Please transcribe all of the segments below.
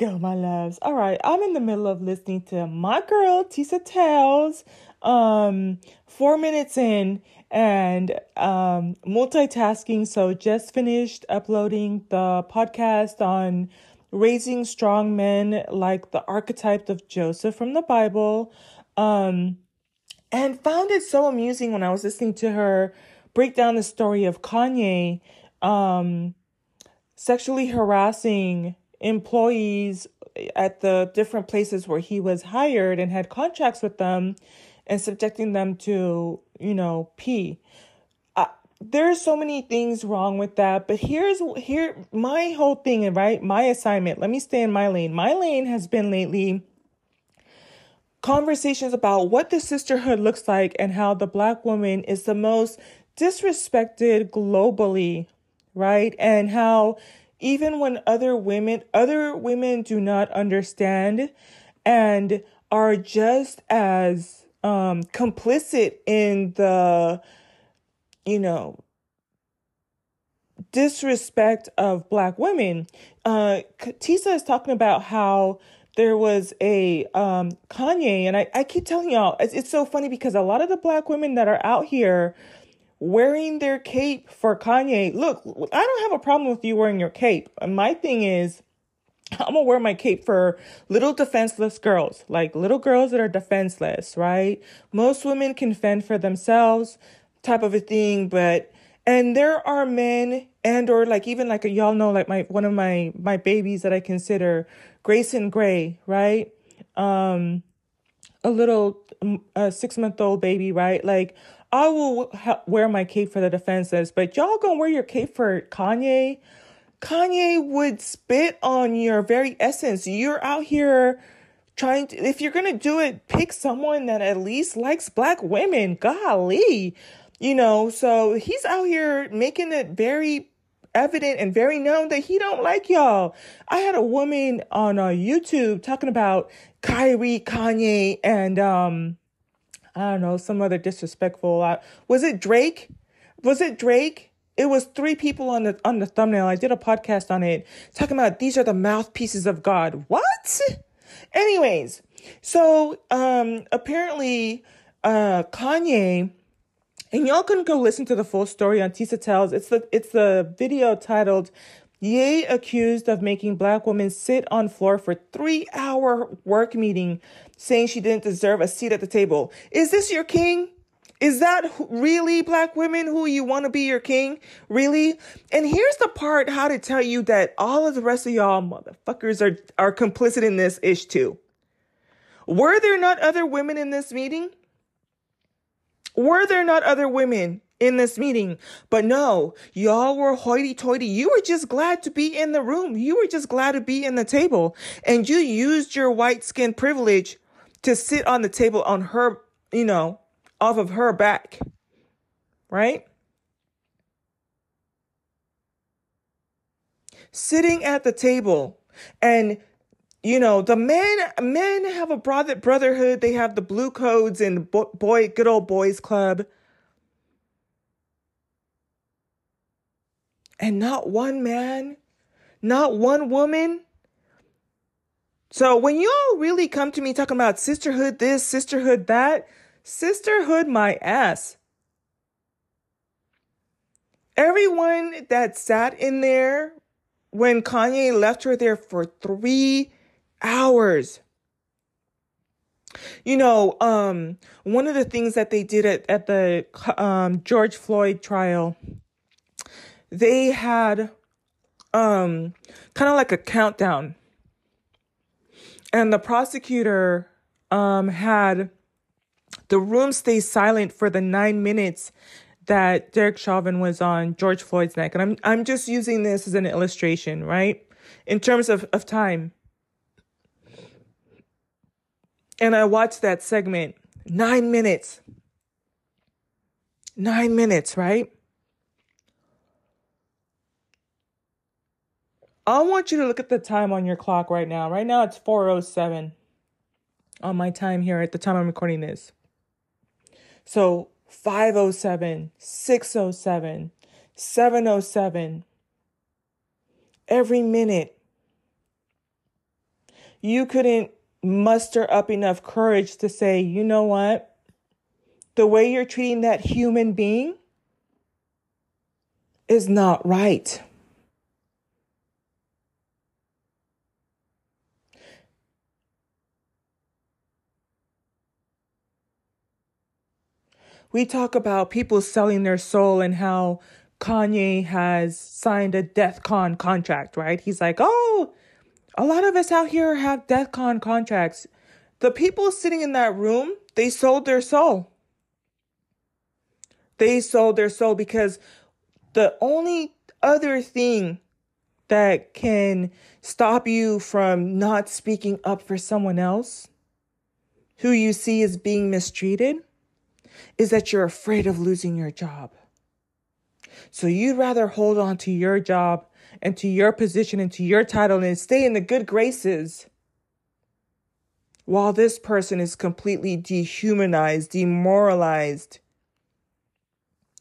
go, my loves. All right, I'm in the middle of listening to my girl Tisa Tells. Um, four minutes in and um multitasking. So just finished uploading the podcast on raising strong men like the archetype of Joseph from the Bible. Um, and found it so amusing when I was listening to her break down the story of Kanye um, sexually harassing employees at the different places where he was hired and had contracts with them and subjecting them to, you know, pee. Uh, there's so many things wrong with that, but here's here my whole thing, right? My assignment. Let me stay in my lane. My lane has been lately conversations about what the sisterhood looks like and how the black woman is the most disrespected globally, right? And how even when other women other women do not understand and are just as um complicit in the you know disrespect of black women. Uh tisa is talking about how there was a um kanye and i, I keep telling y'all it's, it's so funny because a lot of the black women that are out here wearing their cape for Kanye. Look, I don't have a problem with you wearing your cape. My thing is, I'm gonna wear my cape for little defenseless girls, like little girls that are defenseless, right? Most women can fend for themselves, type of a thing, but and there are men and or like even like y'all know like my one of my my babies that I consider Grayson Gray, right? Um a little a 6 month old baby, right? Like I will wear my cape for the defenses, but y'all gonna wear your cape for Kanye? Kanye would spit on your very essence. You're out here trying to, if you're gonna do it, pick someone that at least likes black women. Golly. You know, so he's out here making it very evident and very known that he don't like y'all. I had a woman on uh, YouTube talking about Kyrie, Kanye, and um I don't know, some other disrespectful. Uh, was it Drake? Was it Drake? It was three people on the on the thumbnail. I did a podcast on it talking about these are the mouthpieces of God. What? Anyways, so um apparently uh Kanye and y'all can go listen to the full story on Tisa Tells. It's the it's the video titled Ye accused of making black women sit on floor for three hour work meeting, saying she didn't deserve a seat at the table. Is this your king? Is that really black women who you want to be your king? Really? And here's the part how to tell you that all of the rest of y'all motherfuckers are, are complicit in this ish too. Were there not other women in this meeting? Were there not other women in this meeting. But no, y'all were hoity toity. You were just glad to be in the room. You were just glad to be in the table. And you used your white skin privilege to sit on the table on her, you know, off of her back. Right? Sitting at the table and you know the men men have a brotherhood they have the blue codes and boy good old boys club and not one man, not one woman. So when y'all really come to me talking about sisterhood this, sisterhood that, sisterhood my ass. Everyone that sat in there when Kanye left her there for three hours. You know, um, one of the things that they did at, at the um, George Floyd trial they had um kind of like a countdown. And the prosecutor um had the room stay silent for the 9 minutes that Derek Chauvin was on George Floyd's neck. And I'm I'm just using this as an illustration, right? In terms of, of time. And I watched that segment. Nine minutes. Nine minutes, right? I want you to look at the time on your clock right now. Right now it's 407 on my time here at the time I'm recording this. So 507, 607, 707. 7 oh oh Every minute you couldn't muster up enough courage to say, you know what? The way you're treating that human being is not right. We talk about people selling their soul and how Kanye has signed a DEF CON contract, right? He's like, oh, a lot of us out here have DEF CON contracts. The people sitting in that room, they sold their soul. They sold their soul because the only other thing that can stop you from not speaking up for someone else who you see as being mistreated is that you're afraid of losing your job. So you'd rather hold on to your job and to your position and to your title and stay in the good graces while this person is completely dehumanized, demoralized,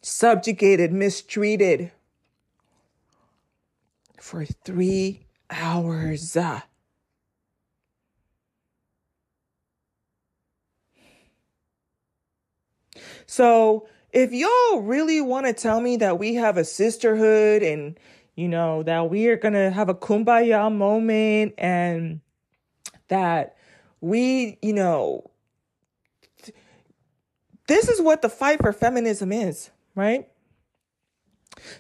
subjugated, mistreated for three hours. Uh, So, if y'all really want to tell me that we have a sisterhood and, you know, that we are going to have a kumbaya moment and that we, you know, this is what the fight for feminism is, right?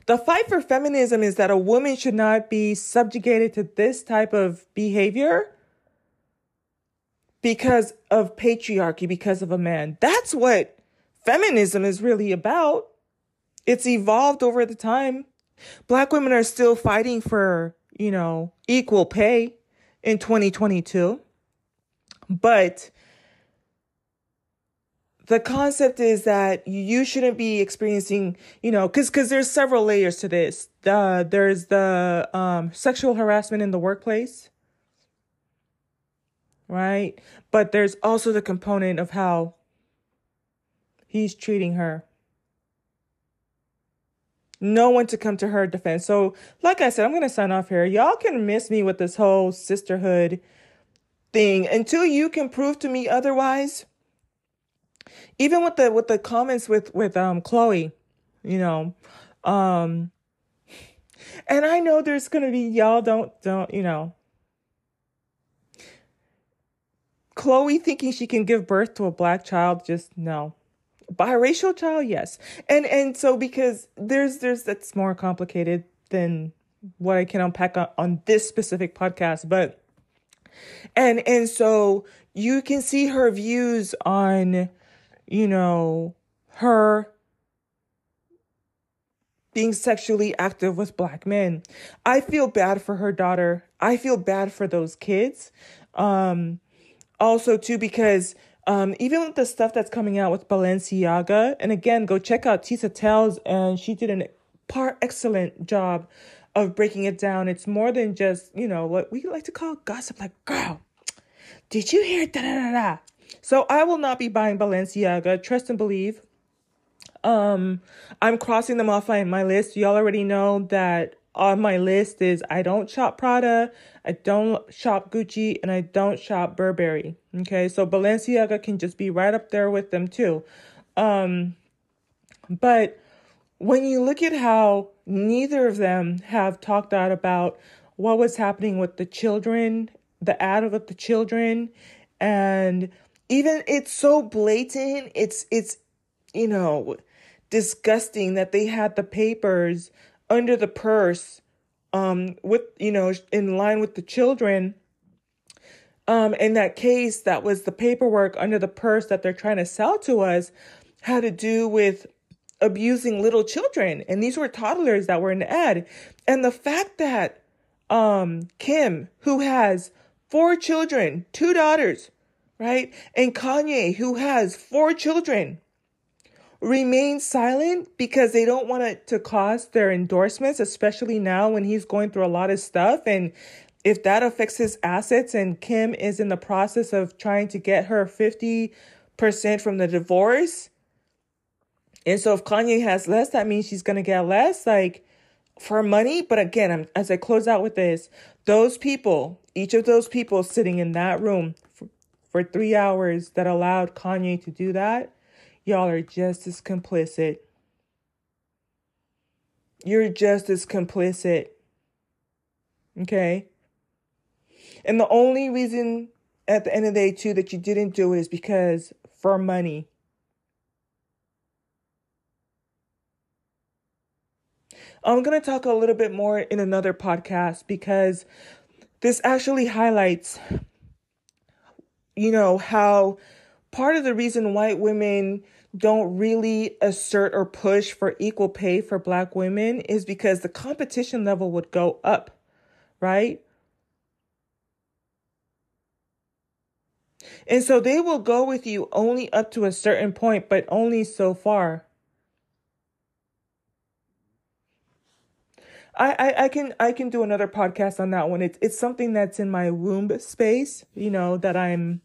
The fight for feminism is that a woman should not be subjugated to this type of behavior because of patriarchy, because of a man. That's what feminism is really about. It's evolved over the time. Black women are still fighting for, you know, equal pay in 2022. But the concept is that you shouldn't be experiencing, you know, because because there's several layers to this. Uh, there's the um, sexual harassment in the workplace, right? But there's also the component of how he's treating her. No one to come to her defense. So, like I said, I'm going to sign off here. Y'all can miss me with this whole sisterhood thing until you can prove to me otherwise. Even with the with the comments with with um Khloé, you know, um and I know there's going to be y'all don't don't, you know, Khloé thinking she can give birth to a black child just no biracial child? Yes. And and so because there's there's that's more complicated than what i can unpack on, on this specific podcast but and and so you can see her views on you know her being sexually active with black men. I feel bad for her daughter. I feel bad for those kids. Um also too because um, even with the stuff that's coming out with Balenciaga, and again, go check out Tisa Tells, and she did an par excellent job of breaking it down. It's more than just, you know, what we like to call gossip, like, girl, did you hear da da da da? So I will not be buying Balenciaga, trust and believe. Um, I'm crossing them off my list. Y'all already know that on my list is I don't shop Prada, I don't shop Gucci, and I don't shop Burberry. Okay, so Balenciaga can just be right up there with them too. Um, but when you look at how neither of them have talked out about what was happening with the children, the ad with the children, and even it's so blatant, it's it's you know disgusting that they had the papers under the purse um with you know in line with the children um in that case that was the paperwork under the purse that they're trying to sell to us had to do with abusing little children. And these were toddlers that were in the ad and the fact that um Kim who has four children two daughters right and Kanye who has four children remain silent because they don't want it to cost their endorsements, especially now when he's going through a lot of stuff. And if that affects his assets and Kim is in the process of trying to get her 50% from the divorce. And so if Kanye has less, that means she's going to get less, like for money. But again, I'm, as I close out with this, those people, each of those people sitting in that room for three hours that allowed Kanye to do that, y'all are just as complicit. You're just as complicit. Okay? And the only reason at the end of the day, too, that you didn't do it is because for money. I'm going to talk a little bit more in another podcast because this actually highlights, you know, how part of the reason white women don't really assert or push for equal pay for black women is because the competition level would go up, right? And so they will go with you only up to a certain point, but only so far. I, I, I can I can do another podcast on that one. It's it's something that's in my womb space, you know, that I'm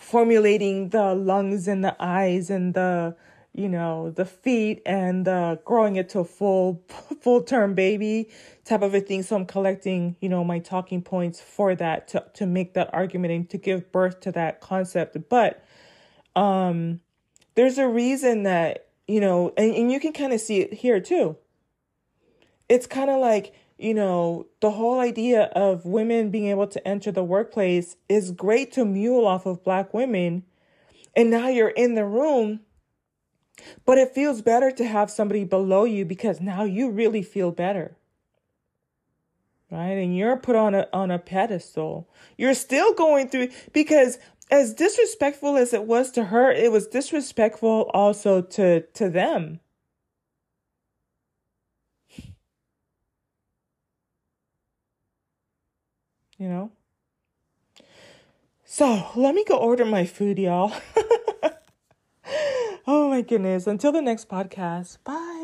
formulating the lungs and the eyes and the you know the feet and uh, growing it to a full full term baby type of a thing. So i'm collecting you know my talking points for that to, to make that argument and to give birth to that concept. But um there's a reason that you know and, and you can kind of see it here too. It's kind of like you know the whole idea of women being able to enter the workplace is great to mule off of black women and now you're in the room but it feels better to have somebody below you because now you really feel better. Right? And you're put on a on a pedestal. You're still going through because as disrespectful as it was to her, it was disrespectful also to to them. You know? So let me go order my food, y'all. Oh my goodness. Until the next podcast. Bye.